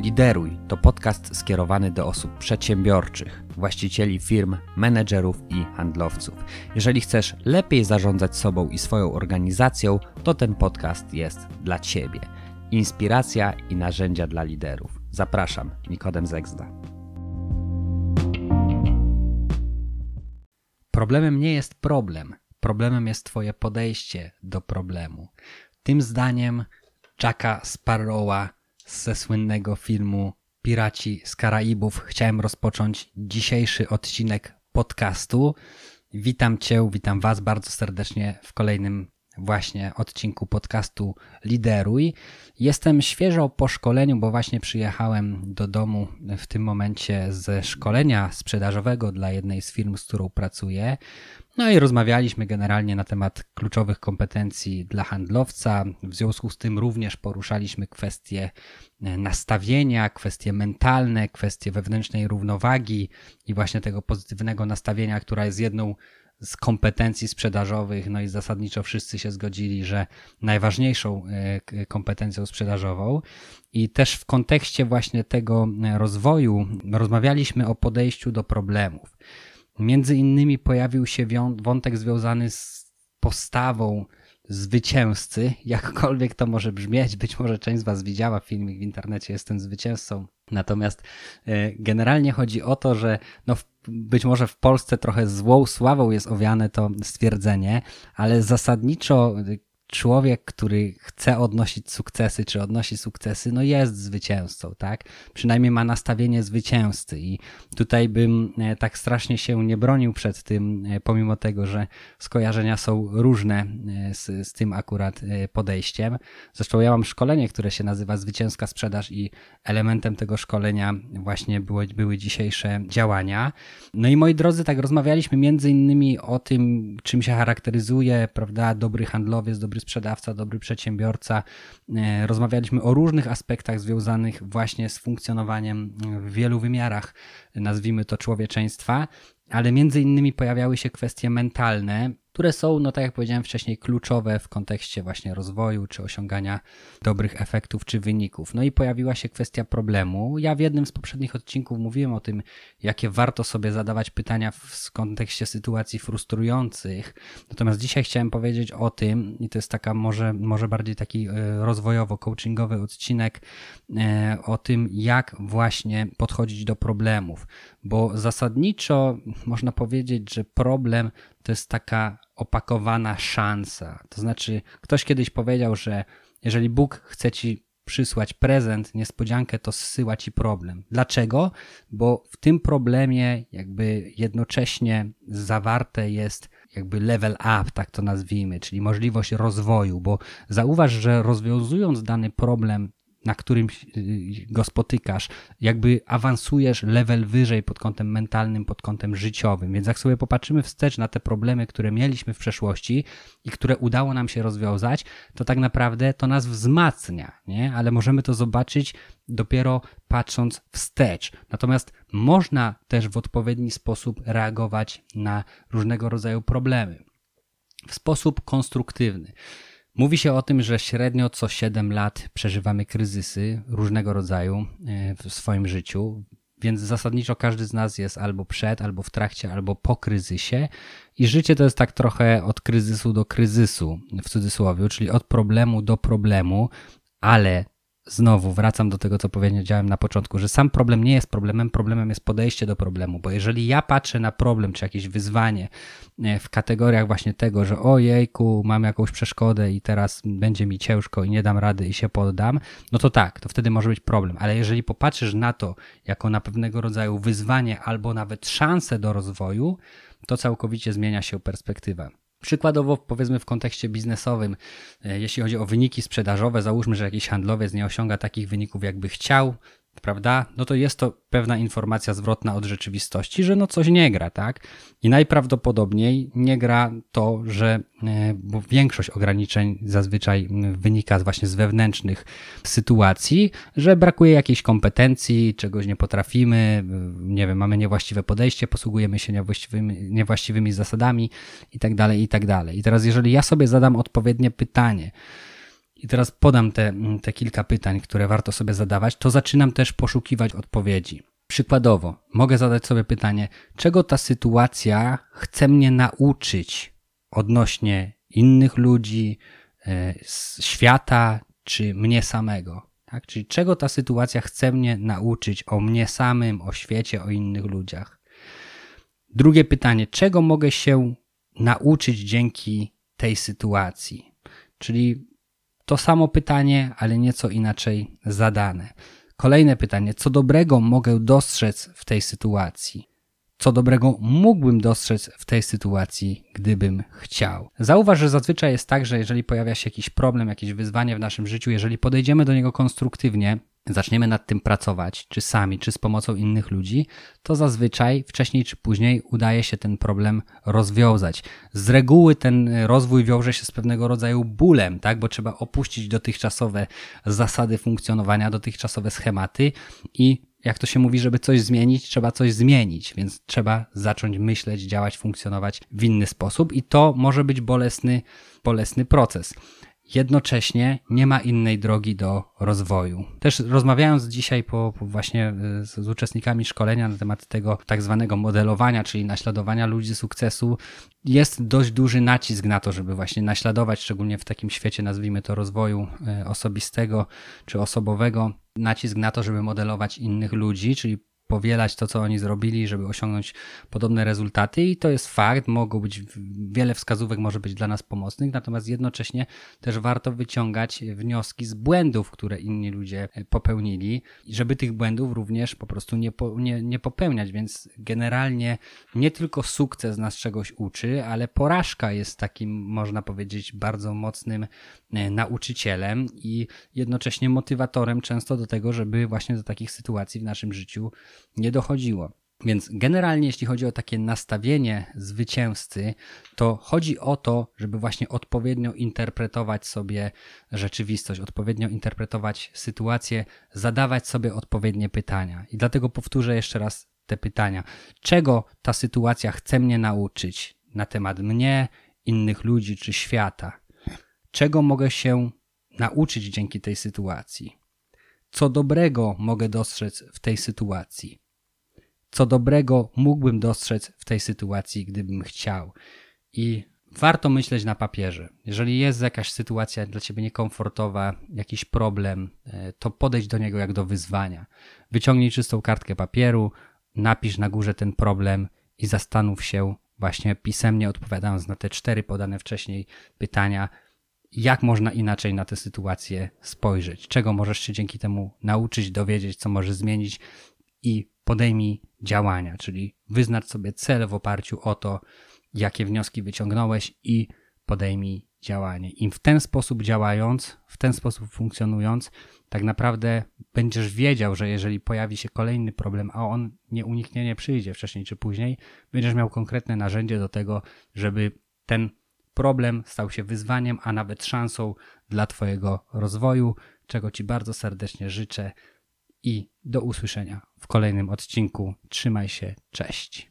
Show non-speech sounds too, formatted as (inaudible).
Lideruj to podcast skierowany do osób przedsiębiorczych, właścicieli firm, menedżerów i handlowców. Jeżeli chcesz lepiej zarządzać sobą i swoją organizacją, to ten podcast jest dla Ciebie. Inspiracja i narzędzia dla liderów. Zapraszam, Nikodem Zegzda. Problemem nie jest problem, problemem jest Twoje podejście do problemu. Tym zdaniem Jacka Sparrowa ze słynnego filmu Piraci z Karaibów chciałem rozpocząć dzisiejszy odcinek podcastu. Witam Cię, witam Was bardzo serdecznie w kolejnym właśnie odcinku podcastu Lideruj. Jestem świeżo po szkoleniu, bo właśnie przyjechałem do domu w tym momencie ze szkolenia sprzedażowego dla jednej z firm, z którą pracuję. No i rozmawialiśmy generalnie na temat kluczowych kompetencji dla handlowca. W związku z tym również poruszaliśmy kwestie e, nastawienia, kwestie mentalne, kwestie wewnętrznej równowagi i właśnie tego pozytywnego nastawienia, która jest jedną z kompetencji sprzedażowych, no i zasadniczo wszyscy się zgodzili, że najważniejszą e, kompetencją sprzedażową. I też w kontekście właśnie tego e, rozwoju rozmawialiśmy o podejściu do problemów. Między innymi pojawił się wątek związany z postawą zwycięzcy, (laughs) jakkolwiek to może brzmieć, być może część z Was widziała filmik w internecie, jestem zwycięzcą. Natomiast e, generalnie chodzi o to, że no być może w Polsce trochę złą sławą jest owiane to stwierdzenie, ale zasadniczo człowiek, który chce odnosić sukcesy, czy odnosi sukcesy, no jest zwycięzcą, tak? Przynajmniej ma nastawienie zwycięzcy i tutaj bym e, tak strasznie się nie bronił przed tym, e, pomimo tego, że skojarzenia są różne e, z, z tym akurat podejściem. Zresztą ja mam szkolenie, które się nazywa Zwycięska Sprzedaż i elementem tego szkolenia właśnie były, były dzisiejsze działania. No i moi drodzy, tak rozmawialiśmy między innymi o tym, czym się charakteryzuje, prawda, dobry handlowiec, dobry dobry sprzedawca, dobry przedsiębiorca. E, rozmawialiśmy o różnych aspektach związanych właśnie z funkcjonowaniem w wielu wymiarach, nazwijmy to człowieczeństwa, ale między innymi pojawiały się kwestie mentalne, które są, no tak jak powiedziałem wcześniej, kluczowe w kontekście właśnie rozwoju, czy osiągania dobrych efektów, czy wyników. No i pojawiła się kwestia problemu. Ja w jednym z poprzednich odcinków mówiłem o tym, jakie warto sobie zadawać pytania w kontekście sytuacji frustrujących. Natomiast dzisiaj chciałem powiedzieć o tym, i to jest taka może, może bardziej taki e, rozwojowo-coachingowy odcinek, e, o tym, jak właśnie podchodzić do problemów. Bo zasadniczo można powiedzieć, że problem to jest taka opakowana szansa. To znaczy, ktoś kiedyś powiedział, że jeżeli Bóg chce ci przysłać prezent, niespodziankę, to zsyła ci problem. Dlaczego? Bo w tym problemie jakby jednocześnie zawarte jest jakby level up, tak to nazwijmy, czyli możliwość rozwoju, bo zauważ, że rozwiązując dany problem na którym y, go spotykasz, jakby awansujesz level wyżej pod kątem mentalnym, pod kątem życiowym. Więc jak sobie popatrzymy wstecz na te problemy, które mieliśmy w przeszłości i które udało nam się rozwiązać, to tak naprawdę to nas wzmacnia, nie? Ale możemy to zobaczyć dopiero patrząc wstecz. Natomiast można też w odpowiedni sposób reagować na różnego rodzaju problemy. W sposób konstruktywny. Mówi się o tym, że średnio co 7 lat przeżywamy kryzysy różnego rodzaju e, w swoim życiu, więc zasadniczo każdy z nas jest albo przed, albo w trakcie, albo po kryzysie. I życie to jest tak trochę od kryzysu do kryzysu, w cudzysłowie, czyli od problemu do problemu, ale znowu wracam do tego, co powiedziałem na początku, że sam problem nie jest problemem, problemem jest podejście do problemu, bo jeżeli ja patrzę na problem czy jakieś wyzwanie e, w kategoriach właśnie tego, że ojejku, mam jakąś przeszkodę i teraz będzie mi ciężko i nie dam rady i się poddam, no to tak, to wtedy może być problem, ale jeżeli popatrzysz na to jako na pewnego rodzaju wyzwanie albo nawet szansę do rozwoju, to całkowicie zmienia się perspektywa. Przykładowo, powiedzmy w kontekście biznesowym, e, jeśli chodzi o wyniki sprzedażowe, załóżmy, że jakiś handlowiec nie osiąga takich wyników, jakby chciał, prawda? No to jest to pewna informacja zwrotna od rzeczywistości, że no coś nie gra, tak? I najprawdopodobniej nie gra to, że e, bo większość ograniczeń zazwyczaj wynika właśnie z wewnętrznych sytuacji, że brakuje jakiejś kompetencji, czegoś nie potrafimy, nie wiem, mamy niewłaściwe podejście, posługujemy się niewłaściwymi, niewłaściwymi zasadami i tak dalej, i tak. I teraz jeżeli ja sobie zadam odpowiednie pytanie, i teraz podam te, te kilka pytań, które warto sobie zadawać, to zaczynam też poszukiwać odpowiedzi. Przykładowo, mogę zadać sobie pytanie, czego ta sytuacja chce mnie nauczyć odnośnie innych ludzi, e, świata czy mnie samego. Tak? Czyli czego ta sytuacja chce mnie nauczyć o mnie samym, o świecie, o innych ludziach. Drugie pytanie, czego mogę się nauczyć dzięki tej sytuacji? Czyli to samo pytanie, ale nieco inaczej zadane. Kolejne pytanie, co dobrego mogę dostrzec w tej sytuacji? Co dobrego mógłbym dostrzec w tej sytuacji, gdybym chciał? Zauważ, że zazwyczaj jest tak, że jeżeli pojawia się jakiś problem, jakieś wyzwanie w naszym życiu, jeżeli podejdziemy do niego konstruktywnie, zaczniemy nad tym pracować, czy sami, czy z pomocą innych ludzi, to zazwyczaj wcześniej czy później udaje się ten problem rozwiązać. Z reguły ten rozwój wiąże się z pewnego rodzaju bólem, tak? bo trzeba opuścić dotychczasowe zasady funkcjonowania, dotychczasowe schematy i jak to się mówi, żeby coś zmienić, trzeba coś zmienić, więc trzeba zacząć myśleć, działać, funkcjonować w inny sposób i to może być bolesny, bolesny proces jednocześnie nie ma innej drogi do rozwoju. Też rozmawiając dzisiaj po, po właśnie e, z, z, uczestnikami szkolenia na temat tego tak zwanego modelowania, czyli naśladowania ludzi sukcesu, jest dość duży nacisk na to, żeby właśnie naśladować, szczególnie w takim świecie, nazwijmy to rozwoju e, osobistego czy osobowego, nacisk na to, żeby modelować innych ludzi, czyli powielać to, co oni zrobili, żeby osiągnąć podobne rezultaty. I to jest fakt, mogą być, wiele wskazówek może być dla nas pomocnych, natomiast jednocześnie też warto wyciągać wnioski z błędów, które inni ludzie popełnili, żeby tych błędów również po prostu nie, po, nie, nie popełniać, więc generalnie nie tylko sukces nas czegoś uczy, ale porażka jest takim, można powiedzieć, bardzo mocnym e, nauczycielem i jednocześnie motywatorem często do tego, żeby właśnie do takich sytuacji w naszym życiu nie dochodziło. Więc generalnie, jeśli chodzi o takie nastawienie zwycięzcy, to chodzi o to, żeby właśnie odpowiednio interpretować sobie rzeczywistość, odpowiednio interpretować sytuację, zadawać sobie odpowiednie pytania. I dlatego powtórzę jeszcze raz te pytania. Czego ta sytuacja chce mnie nauczyć na temat mnie, innych ludzi czy świata? Czego mogę się nauczyć dzięki tej sytuacji? Co dobrego mogę dostrzec w tej sytuacji? Co dobrego mógłbym dostrzec w tej sytuacji, gdybym chciał? I warto myśleć na papierze. Jeżeli jest jakaś sytuacja dla ciebie niekomfortowa, jakiś problem, e, to podejdź do niego jak do wyzwania. Wyciągnij czystą kartkę papieru, napisz na górze ten problem i zastanów się, właśnie pisemnie odpowiadając na te cztery podane wcześniej pytania, jak można inaczej na tę sytuację spojrzeć, czego możesz się dzięki temu nauczyć, dowiedzieć, co możesz zmienić i podejmij działania, czyli wyznacz sobie cel w oparciu o to, jakie wnioski wyciągnąłeś i podejmij działanie. I w ten sposób działając, w ten sposób funkcjonując, tak naprawdę będziesz wiedział, że jeżeli pojawi się kolejny problem, a on nieuniknienie przyjdzie wcześniej czy później, będziesz miał konkretne narzędzie do tego, żeby ten problem stał się wyzwaniem, a nawet szansą dla Twojego rozwoju, czego Ci bardzo serdecznie życzę i do usłyszenia w kolejnym odcinku. Trzymaj się, cześć.